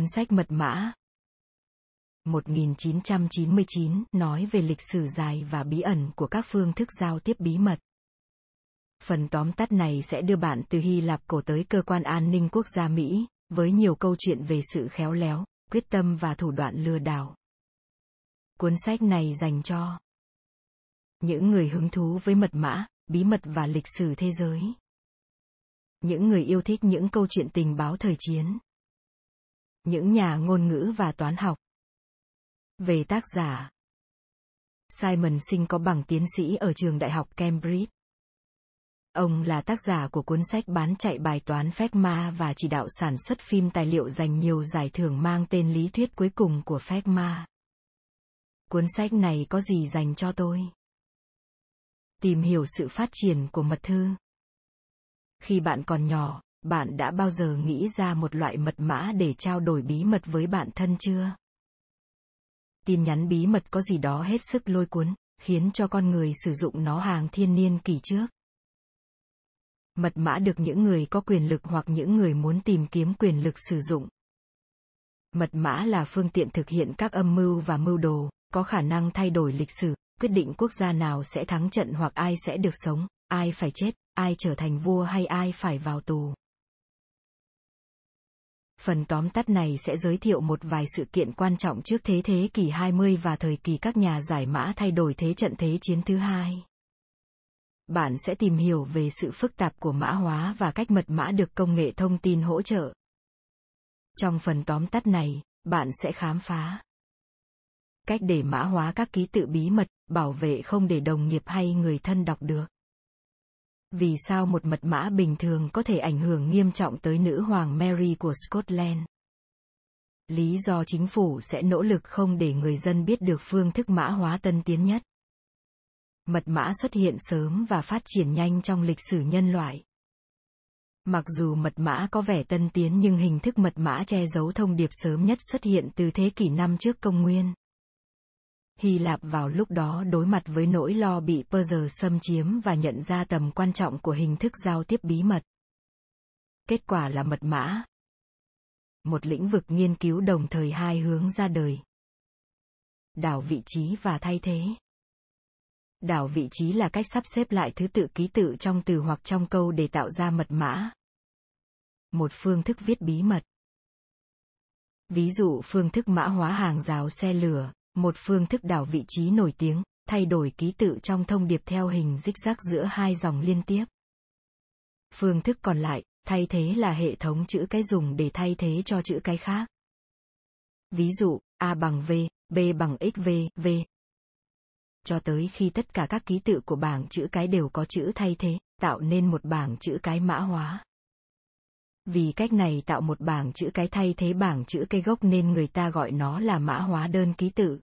Cuốn sách mật mã 1999 nói về lịch sử dài và bí ẩn của các phương thức giao tiếp bí mật. Phần tóm tắt này sẽ đưa bạn từ Hy Lạp cổ tới cơ quan an ninh quốc gia Mỹ, với nhiều câu chuyện về sự khéo léo, quyết tâm và thủ đoạn lừa đảo. Cuốn sách này dành cho những người hứng thú với mật mã, bí mật và lịch sử thế giới. Những người yêu thích những câu chuyện tình báo thời chiến. Những nhà ngôn ngữ và toán học. Về tác giả Simon Sinh có bằng tiến sĩ ở trường đại học Cambridge. Ông là tác giả của cuốn sách bán chạy bài toán phép ma và chỉ đạo sản xuất phim tài liệu giành nhiều giải thưởng mang tên lý thuyết cuối cùng của phép ma. Cuốn sách này có gì dành cho tôi? Tìm hiểu sự phát triển của mật thư. Khi bạn còn nhỏ, bạn đã bao giờ nghĩ ra một loại mật mã để trao đổi bí mật với bạn thân chưa? Tin nhắn bí mật có gì đó hết sức lôi cuốn, khiến cho con người sử dụng nó hàng thiên niên kỳ trước. Mật mã được những người có quyền lực hoặc những người muốn tìm kiếm quyền lực sử dụng. Mật mã là phương tiện thực hiện các âm mưu và mưu đồ, có khả năng thay đổi lịch sử, quyết định quốc gia nào sẽ thắng trận hoặc ai sẽ được sống, ai phải chết, ai trở thành vua hay ai phải vào tù. Phần tóm tắt này sẽ giới thiệu một vài sự kiện quan trọng trước thế thế kỷ 20 và thời kỳ các nhà giải mã thay đổi thế trận thế chiến thứ hai. Bạn sẽ tìm hiểu về sự phức tạp của mã hóa và cách mật mã được công nghệ thông tin hỗ trợ. Trong phần tóm tắt này, bạn sẽ khám phá cách để mã hóa các ký tự bí mật, bảo vệ không để đồng nghiệp hay người thân đọc được. Vì sao một mật mã bình thường có thể ảnh hưởng nghiêm trọng tới nữ hoàng Mary của Scotland? Lý do chính phủ sẽ nỗ lực không để người dân biết được phương thức mã hóa tân tiến nhất. Mật mã xuất hiện sớm và phát triển nhanh trong lịch sử nhân loại. Mặc dù mật mã có vẻ tân tiến nhưng hình thức mật mã che giấu thông điệp sớm nhất xuất hiện từ thế kỷ năm trước công nguyên. Hy Lạp vào lúc đó đối mặt với nỗi lo bị Perser xâm chiếm và nhận ra tầm quan trọng của hình thức giao tiếp bí mật. Kết quả là mật mã. Một lĩnh vực nghiên cứu đồng thời hai hướng ra đời. Đảo vị trí và thay thế. Đảo vị trí là cách sắp xếp lại thứ tự ký tự trong từ hoặc trong câu để tạo ra mật mã. Một phương thức viết bí mật. Ví dụ phương thức mã hóa hàng rào xe lửa, một phương thức đảo vị trí nổi tiếng, thay đổi ký tự trong thông điệp theo hình dích rác giữa hai dòng liên tiếp. Phương thức còn lại, thay thế là hệ thống chữ cái dùng để thay thế cho chữ cái khác. Ví dụ, A bằng V, B bằng XV, V. Cho tới khi tất cả các ký tự của bảng chữ cái đều có chữ thay thế, tạo nên một bảng chữ cái mã hóa. Vì cách này tạo một bảng chữ cái thay thế bảng chữ cái gốc nên người ta gọi nó là mã hóa đơn ký tự.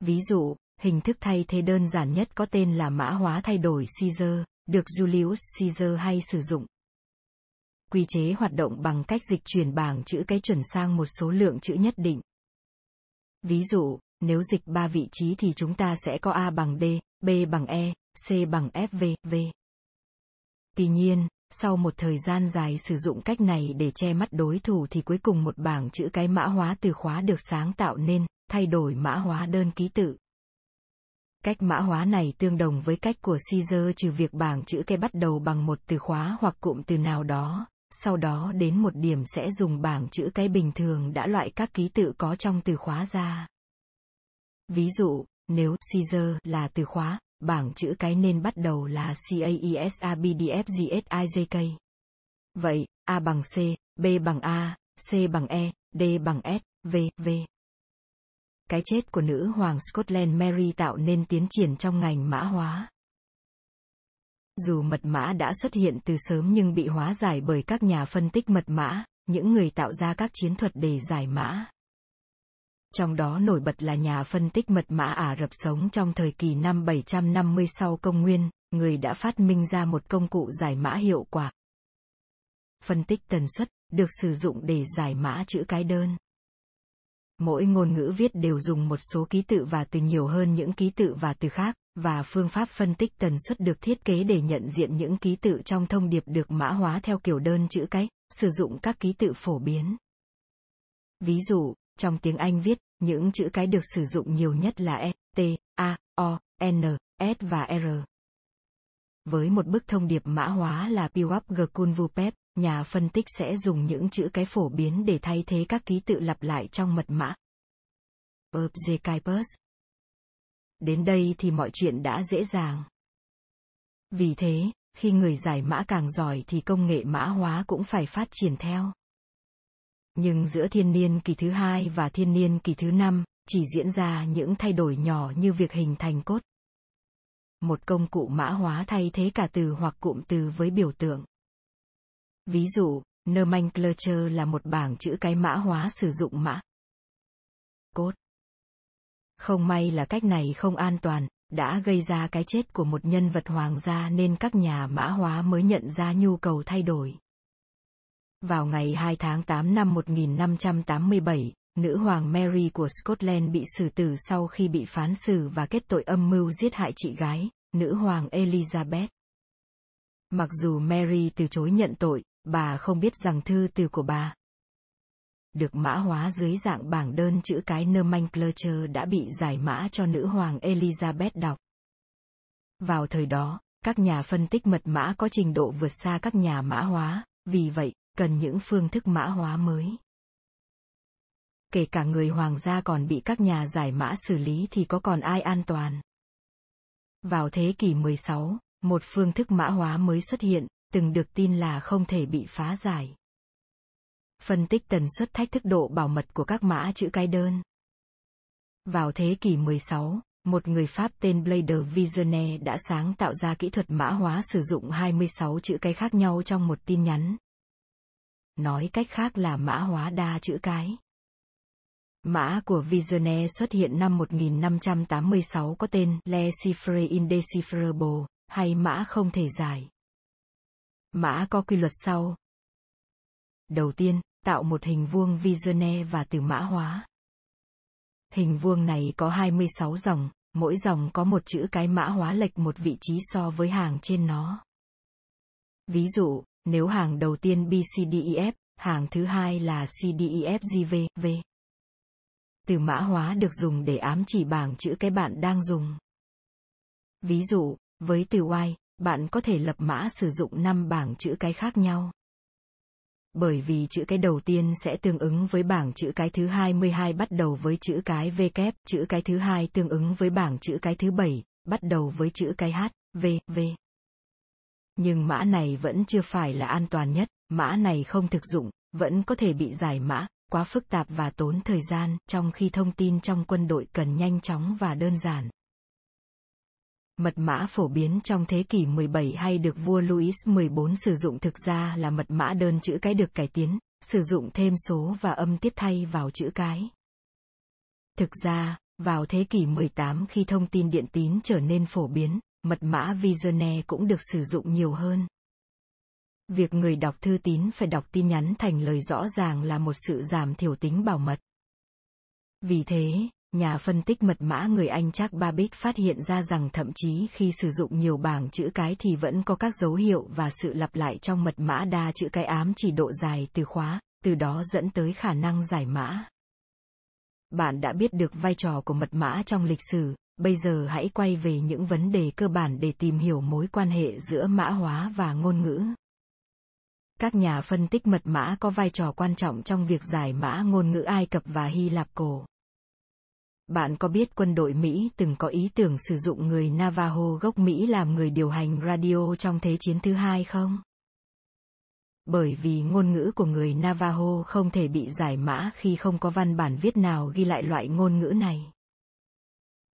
Ví dụ, hình thức thay thế đơn giản nhất có tên là mã hóa thay đổi Caesar, được Julius Caesar hay sử dụng. Quy chế hoạt động bằng cách dịch chuyển bảng chữ cái chuẩn sang một số lượng chữ nhất định. Ví dụ, nếu dịch ba vị trí thì chúng ta sẽ có A bằng D, B bằng E, C bằng F V, V. Tuy nhiên, sau một thời gian dài sử dụng cách này để che mắt đối thủ thì cuối cùng một bảng chữ cái mã hóa từ khóa được sáng tạo nên, thay đổi mã hóa đơn ký tự. Cách mã hóa này tương đồng với cách của Caesar trừ việc bảng chữ cái bắt đầu bằng một từ khóa hoặc cụm từ nào đó, sau đó đến một điểm sẽ dùng bảng chữ cái bình thường đã loại các ký tự có trong từ khóa ra. Ví dụ, nếu Caesar là từ khóa, bảng chữ cái nên bắt đầu là CAESABDFGSIJK. Vậy, A bằng C, B bằng A, C bằng E, D bằng S, V, V. Cái chết của nữ hoàng Scotland Mary tạo nên tiến triển trong ngành mã hóa. Dù mật mã đã xuất hiện từ sớm nhưng bị hóa giải bởi các nhà phân tích mật mã, những người tạo ra các chiến thuật để giải mã. Trong đó nổi bật là nhà phân tích mật mã Ả Rập sống trong thời kỳ năm 750 sau công nguyên, người đã phát minh ra một công cụ giải mã hiệu quả. Phân tích tần suất, được sử dụng để giải mã chữ cái đơn. Mỗi ngôn ngữ viết đều dùng một số ký tự và từ nhiều hơn những ký tự và từ khác, và phương pháp phân tích tần suất được thiết kế để nhận diện những ký tự trong thông điệp được mã hóa theo kiểu đơn chữ cái, sử dụng các ký tự phổ biến. Ví dụ, trong tiếng Anh viết, những chữ cái được sử dụng nhiều nhất là E, T, A, O, N, S và R. Với một bức thông điệp mã hóa là Piwap Gkunvupep, nhà phân tích sẽ dùng những chữ cái phổ biến để thay thế các ký tự lặp lại trong mật mã. Objectypus. Đến đây thì mọi chuyện đã dễ dàng. Vì thế, khi người giải mã càng giỏi thì công nghệ mã hóa cũng phải phát triển theo. Nhưng giữa thiên niên kỳ thứ hai và thiên niên kỳ thứ năm, chỉ diễn ra những thay đổi nhỏ như việc hình thành cốt. Một công cụ mã hóa thay thế cả từ hoặc cụm từ với biểu tượng. Ví dụ, nomenclature là một bảng chữ cái mã hóa sử dụng mã cốt. Không may là cách này không an toàn, đã gây ra cái chết của một nhân vật hoàng gia nên các nhà mã hóa mới nhận ra nhu cầu thay đổi. Vào ngày 2 tháng 8 năm 1587, nữ hoàng Mary của Scotland bị xử tử sau khi bị phán xử và kết tội âm mưu giết hại chị gái, nữ hoàng Elizabeth. Mặc dù Mary từ chối nhận tội, bà không biết rằng thư từ của bà được mã hóa dưới dạng bảng đơn chữ cái nomenclature đã bị giải mã cho nữ hoàng Elizabeth đọc. Vào thời đó, các nhà phân tích mật mã có trình độ vượt xa các nhà mã hóa, vì vậy, cần những phương thức mã hóa mới. Kể cả người hoàng gia còn bị các nhà giải mã xử lý thì có còn ai an toàn. Vào thế kỷ 16, một phương thức mã hóa mới xuất hiện, từng được tin là không thể bị phá giải. Phân tích tần suất thách thức độ bảo mật của các mã chữ cái đơn. Vào thế kỷ 16, một người Pháp tên Blader Visionnaire đã sáng tạo ra kỹ thuật mã hóa sử dụng 26 chữ cái khác nhau trong một tin nhắn. Nói cách khác là mã hóa đa chữ cái. Mã của Visionnaire xuất hiện năm 1586 có tên Le Chiffre Indecipherable, hay mã không thể giải. Mã có quy luật sau. Đầu tiên, tạo một hình vuông Visionnaire và từ mã hóa. Hình vuông này có 26 dòng, mỗi dòng có một chữ cái mã hóa lệch một vị trí so với hàng trên nó. Ví dụ, nếu hàng đầu tiên BCDEF, hàng thứ hai là CDEFGV, V. Từ mã hóa được dùng để ám chỉ bảng chữ cái bạn đang dùng. Ví dụ, với từ Y, bạn có thể lập mã sử dụng 5 bảng chữ cái khác nhau. Bởi vì chữ cái đầu tiên sẽ tương ứng với bảng chữ cái thứ 22 bắt đầu với chữ cái V kép, chữ cái thứ hai tương ứng với bảng chữ cái thứ 7, bắt đầu với chữ cái H, V, V. Nhưng mã này vẫn chưa phải là an toàn nhất, mã này không thực dụng, vẫn có thể bị giải mã, quá phức tạp và tốn thời gian, trong khi thông tin trong quân đội cần nhanh chóng và đơn giản. Mật mã phổ biến trong thế kỷ 17 hay được vua Louis XIV sử dụng thực ra là mật mã đơn chữ cái được cải tiến, sử dụng thêm số và âm tiết thay vào chữ cái. Thực ra, vào thế kỷ 18 khi thông tin điện tín trở nên phổ biến, mật mã Visione cũng được sử dụng nhiều hơn. Việc người đọc thư tín phải đọc tin nhắn thành lời rõ ràng là một sự giảm thiểu tính bảo mật. Vì thế, nhà phân tích mật mã người Anh Jack Babbage phát hiện ra rằng thậm chí khi sử dụng nhiều bảng chữ cái thì vẫn có các dấu hiệu và sự lặp lại trong mật mã đa chữ cái ám chỉ độ dài từ khóa, từ đó dẫn tới khả năng giải mã. Bạn đã biết được vai trò của mật mã trong lịch sử, bây giờ hãy quay về những vấn đề cơ bản để tìm hiểu mối quan hệ giữa mã hóa và ngôn ngữ. Các nhà phân tích mật mã có vai trò quan trọng trong việc giải mã ngôn ngữ Ai Cập và Hy Lạp cổ. Bạn có biết quân đội Mỹ từng có ý tưởng sử dụng người Navajo gốc Mỹ làm người điều hành radio trong Thế chiến thứ hai không? Bởi vì ngôn ngữ của người Navajo không thể bị giải mã khi không có văn bản viết nào ghi lại loại ngôn ngữ này.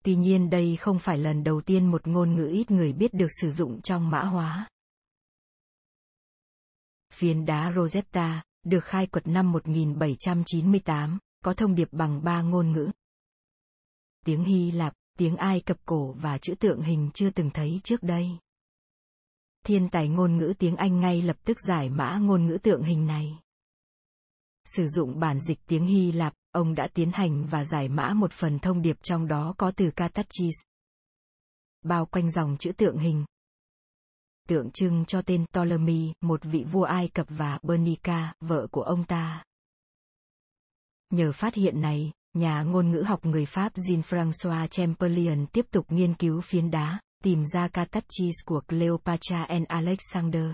Tuy nhiên đây không phải lần đầu tiên một ngôn ngữ ít người biết được sử dụng trong mã hóa. Phiến đá Rosetta, được khai quật năm 1798, có thông điệp bằng ba ngôn ngữ tiếng Hy Lạp, tiếng Ai Cập cổ và chữ tượng hình chưa từng thấy trước đây. Thiên tài ngôn ngữ tiếng Anh ngay lập tức giải mã ngôn ngữ tượng hình này. Sử dụng bản dịch tiếng Hy Lạp, ông đã tiến hành và giải mã một phần thông điệp trong đó có từ Katachis. Bao quanh dòng chữ tượng hình. Tượng trưng cho tên Ptolemy, một vị vua Ai Cập và Bernica, vợ của ông ta. Nhờ phát hiện này, nhà ngôn ngữ học người Pháp Jean-François Champollion tiếp tục nghiên cứu phiến đá, tìm ra Catachis của Cleopatra and Alexander.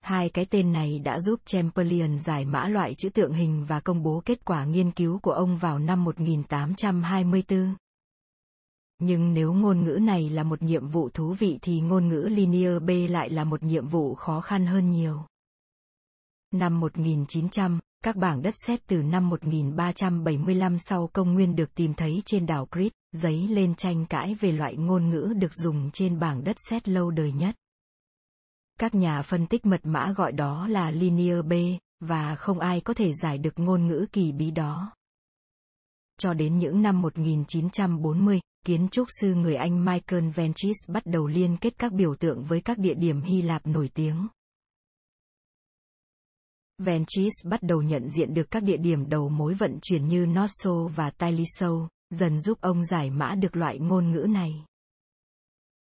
Hai cái tên này đã giúp Champollion giải mã loại chữ tượng hình và công bố kết quả nghiên cứu của ông vào năm 1824. Nhưng nếu ngôn ngữ này là một nhiệm vụ thú vị thì ngôn ngữ Linear B lại là một nhiệm vụ khó khăn hơn nhiều. Năm 1900, các bảng đất sét từ năm 1375 sau công nguyên được tìm thấy trên đảo Crete, giấy lên tranh cãi về loại ngôn ngữ được dùng trên bảng đất sét lâu đời nhất. Các nhà phân tích mật mã gọi đó là Linear B, và không ai có thể giải được ngôn ngữ kỳ bí đó. Cho đến những năm 1940, kiến trúc sư người Anh Michael Ventris bắt đầu liên kết các biểu tượng với các địa điểm Hy Lạp nổi tiếng. Ventris bắt đầu nhận diện được các địa điểm đầu mối vận chuyển như Nosso và Tylisso, dần giúp ông giải mã được loại ngôn ngữ này.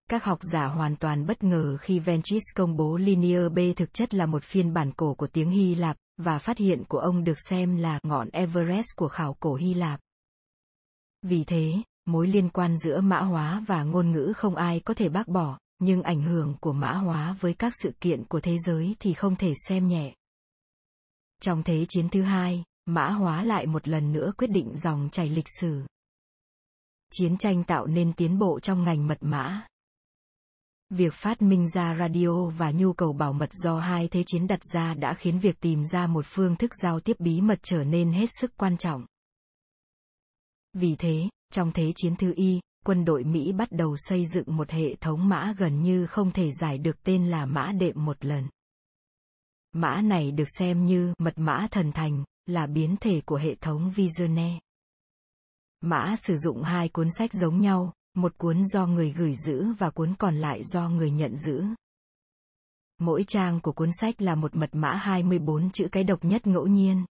Các học giả hoàn toàn bất ngờ khi Ventris công bố Linear B thực chất là một phiên bản cổ của tiếng Hy Lạp, và phát hiện của ông được xem là ngọn Everest của khảo cổ Hy Lạp. Vì thế, mối liên quan giữa mã hóa và ngôn ngữ không ai có thể bác bỏ, nhưng ảnh hưởng của mã hóa với các sự kiện của thế giới thì không thể xem nhẹ. Trong Thế chiến thứ hai, mã hóa lại một lần nữa quyết định dòng chảy lịch sử. Chiến tranh tạo nên tiến bộ trong ngành mật mã. Việc phát minh ra radio và nhu cầu bảo mật do hai thế chiến đặt ra đã khiến việc tìm ra một phương thức giao tiếp bí mật trở nên hết sức quan trọng. Vì thế, trong Thế chiến thứ y, quân đội Mỹ bắt đầu xây dựng một hệ thống mã gần như không thể giải được tên là mã đệm một lần. Mã này được xem như mật mã thần thành, là biến thể của hệ thống Visione. Mã sử dụng hai cuốn sách giống nhau, một cuốn do người gửi giữ và cuốn còn lại do người nhận giữ. Mỗi trang của cuốn sách là một mật mã 24 chữ cái độc nhất ngẫu nhiên.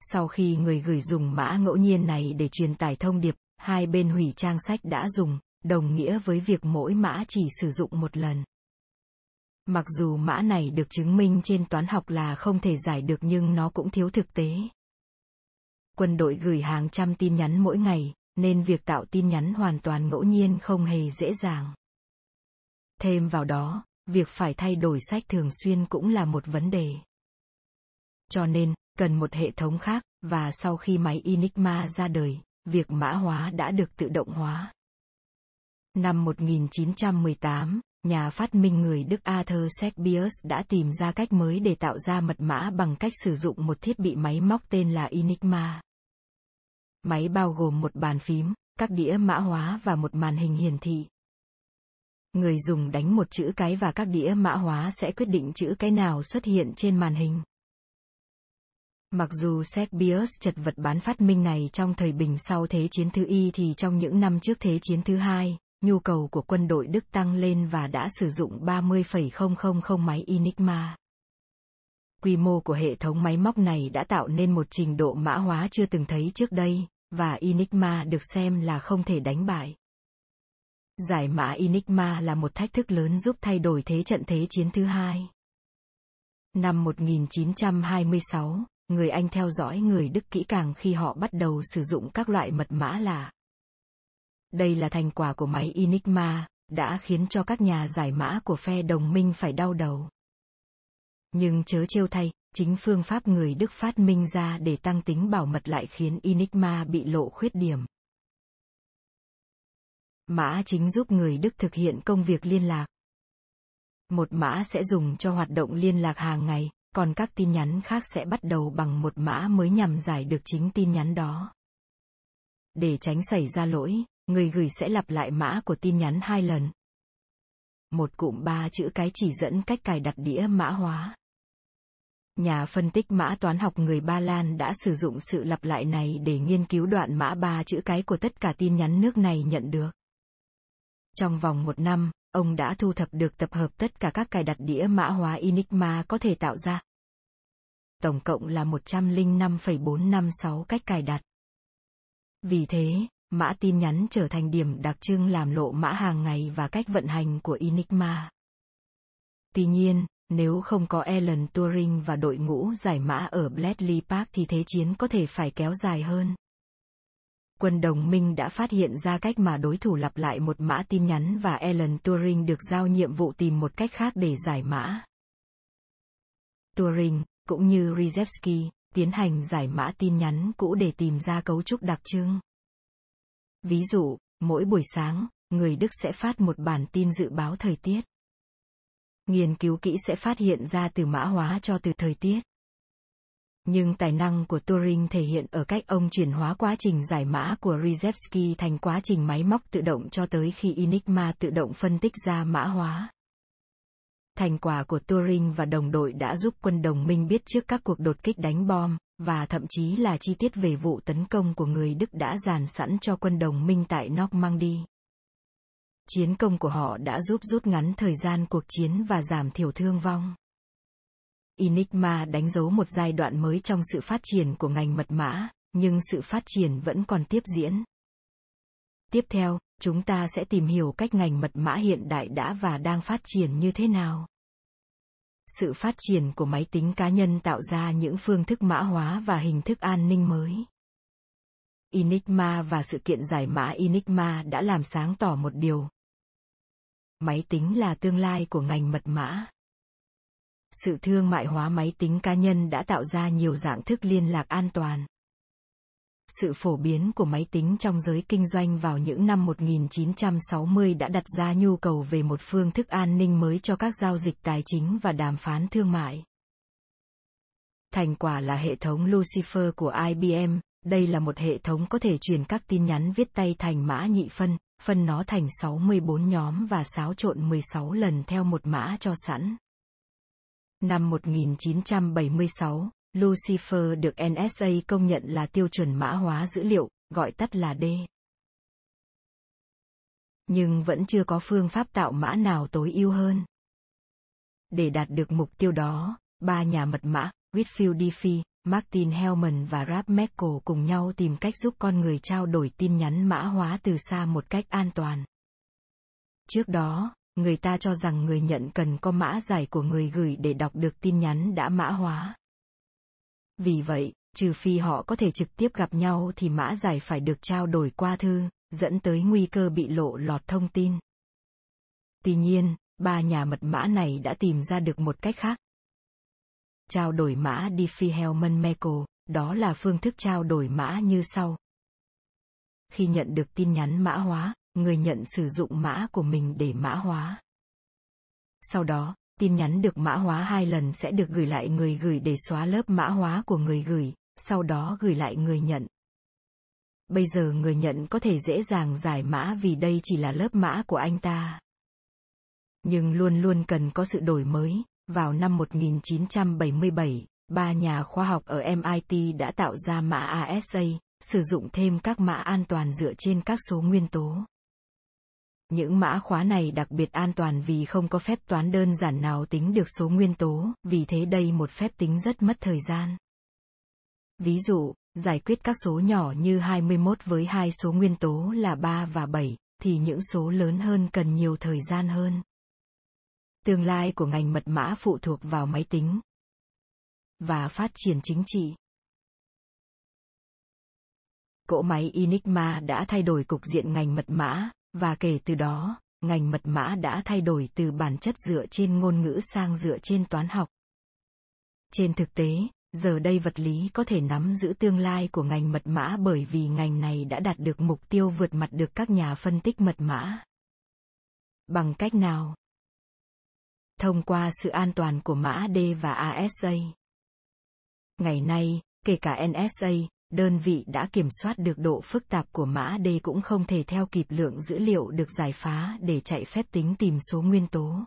Sau khi người gửi dùng mã ngẫu nhiên này để truyền tải thông điệp, hai bên hủy trang sách đã dùng, đồng nghĩa với việc mỗi mã chỉ sử dụng một lần. Mặc dù mã này được chứng minh trên toán học là không thể giải được nhưng nó cũng thiếu thực tế. Quân đội gửi hàng trăm tin nhắn mỗi ngày, nên việc tạo tin nhắn hoàn toàn ngẫu nhiên không hề dễ dàng. Thêm vào đó, việc phải thay đổi sách thường xuyên cũng là một vấn đề. Cho nên, cần một hệ thống khác, và sau khi máy Enigma ra đời, việc mã hóa đã được tự động hóa. Năm 1918, nhà phát minh người Đức Arthur Sebius đã tìm ra cách mới để tạo ra mật mã bằng cách sử dụng một thiết bị máy móc tên là Enigma. Máy bao gồm một bàn phím, các đĩa mã hóa và một màn hình hiển thị. Người dùng đánh một chữ cái và các đĩa mã hóa sẽ quyết định chữ cái nào xuất hiện trên màn hình. Mặc dù Sebius chật vật bán phát minh này trong thời bình sau Thế chiến thứ y thì trong những năm trước Thế chiến thứ hai, nhu cầu của quân đội Đức tăng lên và đã sử dụng 30,000 máy Enigma. Quy mô của hệ thống máy móc này đã tạo nên một trình độ mã hóa chưa từng thấy trước đây, và Enigma được xem là không thể đánh bại. Giải mã Enigma là một thách thức lớn giúp thay đổi thế trận thế chiến thứ hai. Năm 1926, người Anh theo dõi người Đức kỹ càng khi họ bắt đầu sử dụng các loại mật mã lạ. Đây là thành quả của máy Enigma, đã khiến cho các nhà giải mã của phe đồng minh phải đau đầu. Nhưng chớ trêu thay, chính phương pháp người Đức phát minh ra để tăng tính bảo mật lại khiến Enigma bị lộ khuyết điểm. Mã chính giúp người Đức thực hiện công việc liên lạc. Một mã sẽ dùng cho hoạt động liên lạc hàng ngày, còn các tin nhắn khác sẽ bắt đầu bằng một mã mới nhằm giải được chính tin nhắn đó. Để tránh xảy ra lỗi, người gửi sẽ lặp lại mã của tin nhắn hai lần. Một cụm ba chữ cái chỉ dẫn cách cài đặt đĩa mã hóa. Nhà phân tích mã toán học người Ba Lan đã sử dụng sự lặp lại này để nghiên cứu đoạn mã ba chữ cái của tất cả tin nhắn nước này nhận được. Trong vòng một năm, ông đã thu thập được tập hợp tất cả các cài đặt đĩa mã hóa Enigma có thể tạo ra. Tổng cộng là 105,456 cách cài đặt. Vì thế, mã tin nhắn trở thành điểm đặc trưng làm lộ mã hàng ngày và cách vận hành của Enigma. Tuy nhiên, nếu không có Alan Turing và đội ngũ giải mã ở Bletchley Park thì thế chiến có thể phải kéo dài hơn. Quân đồng minh đã phát hiện ra cách mà đối thủ lặp lại một mã tin nhắn và Alan Turing được giao nhiệm vụ tìm một cách khác để giải mã. Turing, cũng như Rizevsky, tiến hành giải mã tin nhắn cũ để tìm ra cấu trúc đặc trưng. Ví dụ, mỗi buổi sáng, người Đức sẽ phát một bản tin dự báo thời tiết. Nghiên cứu kỹ sẽ phát hiện ra từ mã hóa cho từ thời tiết. Nhưng tài năng của Turing thể hiện ở cách ông chuyển hóa quá trình giải mã của Rizevsky thành quá trình máy móc tự động cho tới khi Enigma tự động phân tích ra mã hóa. Thành quả của Turing và đồng đội đã giúp quân đồng minh biết trước các cuộc đột kích đánh bom, và thậm chí là chi tiết về vụ tấn công của người Đức đã dàn sẵn cho quân đồng minh tại Normandy. Chiến công của họ đã giúp rút ngắn thời gian cuộc chiến và giảm thiểu thương vong. Enigma đánh dấu một giai đoạn mới trong sự phát triển của ngành mật mã, nhưng sự phát triển vẫn còn tiếp diễn. Tiếp theo, chúng ta sẽ tìm hiểu cách ngành mật mã hiện đại đã và đang phát triển như thế nào. Sự phát triển của máy tính cá nhân tạo ra những phương thức mã hóa và hình thức an ninh mới. Enigma và sự kiện giải mã Enigma đã làm sáng tỏ một điều. Máy tính là tương lai của ngành mật mã. Sự thương mại hóa máy tính cá nhân đã tạo ra nhiều dạng thức liên lạc an toàn sự phổ biến của máy tính trong giới kinh doanh vào những năm 1960 đã đặt ra nhu cầu về một phương thức an ninh mới cho các giao dịch tài chính và đàm phán thương mại. Thành quả là hệ thống Lucifer của IBM, đây là một hệ thống có thể truyền các tin nhắn viết tay thành mã nhị phân, phân nó thành 64 nhóm và xáo trộn 16 lần theo một mã cho sẵn. Năm 1976, Lucifer được NSA công nhận là tiêu chuẩn mã hóa dữ liệu, gọi tắt là D. Nhưng vẫn chưa có phương pháp tạo mã nào tối ưu hơn. Để đạt được mục tiêu đó, ba nhà mật mã, Whitfield Diffie, Martin Hellman và Rap Merkle cùng nhau tìm cách giúp con người trao đổi tin nhắn mã hóa từ xa một cách an toàn. Trước đó, người ta cho rằng người nhận cần có mã giải của người gửi để đọc được tin nhắn đã mã hóa. Vì vậy, trừ phi họ có thể trực tiếp gặp nhau thì mã giải phải được trao đổi qua thư, dẫn tới nguy cơ bị lộ lọt thông tin. Tuy nhiên, ba nhà mật mã này đã tìm ra được một cách khác. Trao đổi mã Diffie-Hellman-Merkle, đó là phương thức trao đổi mã như sau. Khi nhận được tin nhắn mã hóa, người nhận sử dụng mã của mình để mã hóa. Sau đó, tin nhắn được mã hóa hai lần sẽ được gửi lại người gửi để xóa lớp mã hóa của người gửi, sau đó gửi lại người nhận. Bây giờ người nhận có thể dễ dàng giải mã vì đây chỉ là lớp mã của anh ta. Nhưng luôn luôn cần có sự đổi mới. Vào năm 1977, ba nhà khoa học ở MIT đã tạo ra mã ASA, sử dụng thêm các mã an toàn dựa trên các số nguyên tố. Những mã khóa này đặc biệt an toàn vì không có phép toán đơn giản nào tính được số nguyên tố, vì thế đây một phép tính rất mất thời gian. Ví dụ, giải quyết các số nhỏ như 21 với hai số nguyên tố là 3 và 7, thì những số lớn hơn cần nhiều thời gian hơn. Tương lai của ngành mật mã phụ thuộc vào máy tính và phát triển chính trị. Cỗ máy Enigma đã thay đổi cục diện ngành mật mã, và kể từ đó, ngành mật mã đã thay đổi từ bản chất dựa trên ngôn ngữ sang dựa trên toán học. Trên thực tế, giờ đây vật lý có thể nắm giữ tương lai của ngành mật mã bởi vì ngành này đã đạt được mục tiêu vượt mặt được các nhà phân tích mật mã. Bằng cách nào? Thông qua sự an toàn của mã D và ASA. Ngày nay, kể cả NSA, đơn vị đã kiểm soát được độ phức tạp của mã D cũng không thể theo kịp lượng dữ liệu được giải phá để chạy phép tính tìm số nguyên tố.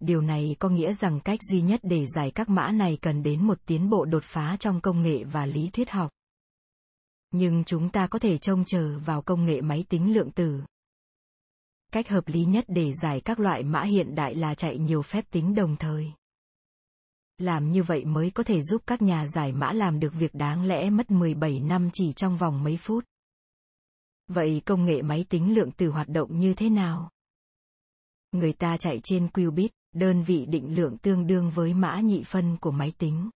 Điều này có nghĩa rằng cách duy nhất để giải các mã này cần đến một tiến bộ đột phá trong công nghệ và lý thuyết học. Nhưng chúng ta có thể trông chờ vào công nghệ máy tính lượng tử. Cách hợp lý nhất để giải các loại mã hiện đại là chạy nhiều phép tính đồng thời. Làm như vậy mới có thể giúp các nhà giải mã làm được việc đáng lẽ mất 17 năm chỉ trong vòng mấy phút. Vậy công nghệ máy tính lượng tử hoạt động như thế nào? Người ta chạy trên qubit, đơn vị định lượng tương đương với mã nhị phân của máy tính.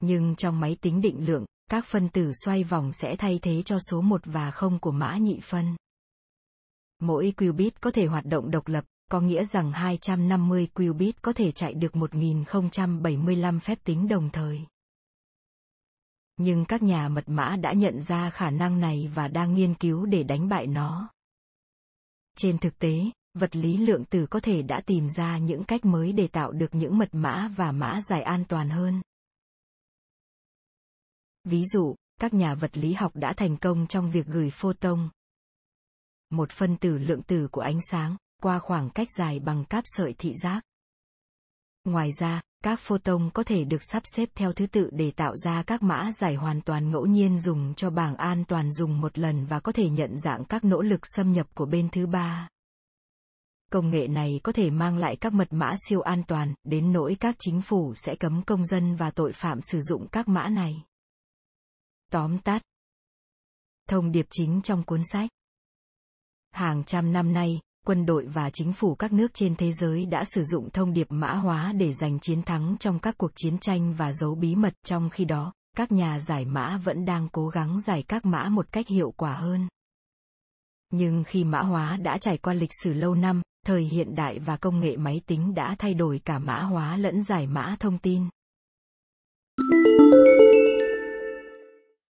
Nhưng trong máy tính định lượng, các phân tử xoay vòng sẽ thay thế cho số 1 và 0 của mã nhị phân. Mỗi qubit có thể hoạt động độc lập, có nghĩa rằng 250 qubit có thể chạy được 1075 phép tính đồng thời. Nhưng các nhà mật mã đã nhận ra khả năng này và đang nghiên cứu để đánh bại nó. Trên thực tế, vật lý lượng tử có thể đã tìm ra những cách mới để tạo được những mật mã và mã giải an toàn hơn. Ví dụ, các nhà vật lý học đã thành công trong việc gửi photon, một phân tử lượng tử của ánh sáng, qua khoảng cách dài bằng cáp sợi thị giác. Ngoài ra, các photon có thể được sắp xếp theo thứ tự để tạo ra các mã giải hoàn toàn ngẫu nhiên dùng cho bảng an toàn dùng một lần và có thể nhận dạng các nỗ lực xâm nhập của bên thứ ba. Công nghệ này có thể mang lại các mật mã siêu an toàn, đến nỗi các chính phủ sẽ cấm công dân và tội phạm sử dụng các mã này. Tóm tắt Thông điệp chính trong cuốn sách Hàng trăm năm nay, quân đội và chính phủ các nước trên thế giới đã sử dụng thông điệp mã hóa để giành chiến thắng trong các cuộc chiến tranh và giấu bí mật trong khi đó, các nhà giải mã vẫn đang cố gắng giải các mã một cách hiệu quả hơn. Nhưng khi mã hóa đã trải qua lịch sử lâu năm, thời hiện đại và công nghệ máy tính đã thay đổi cả mã hóa lẫn giải mã thông tin.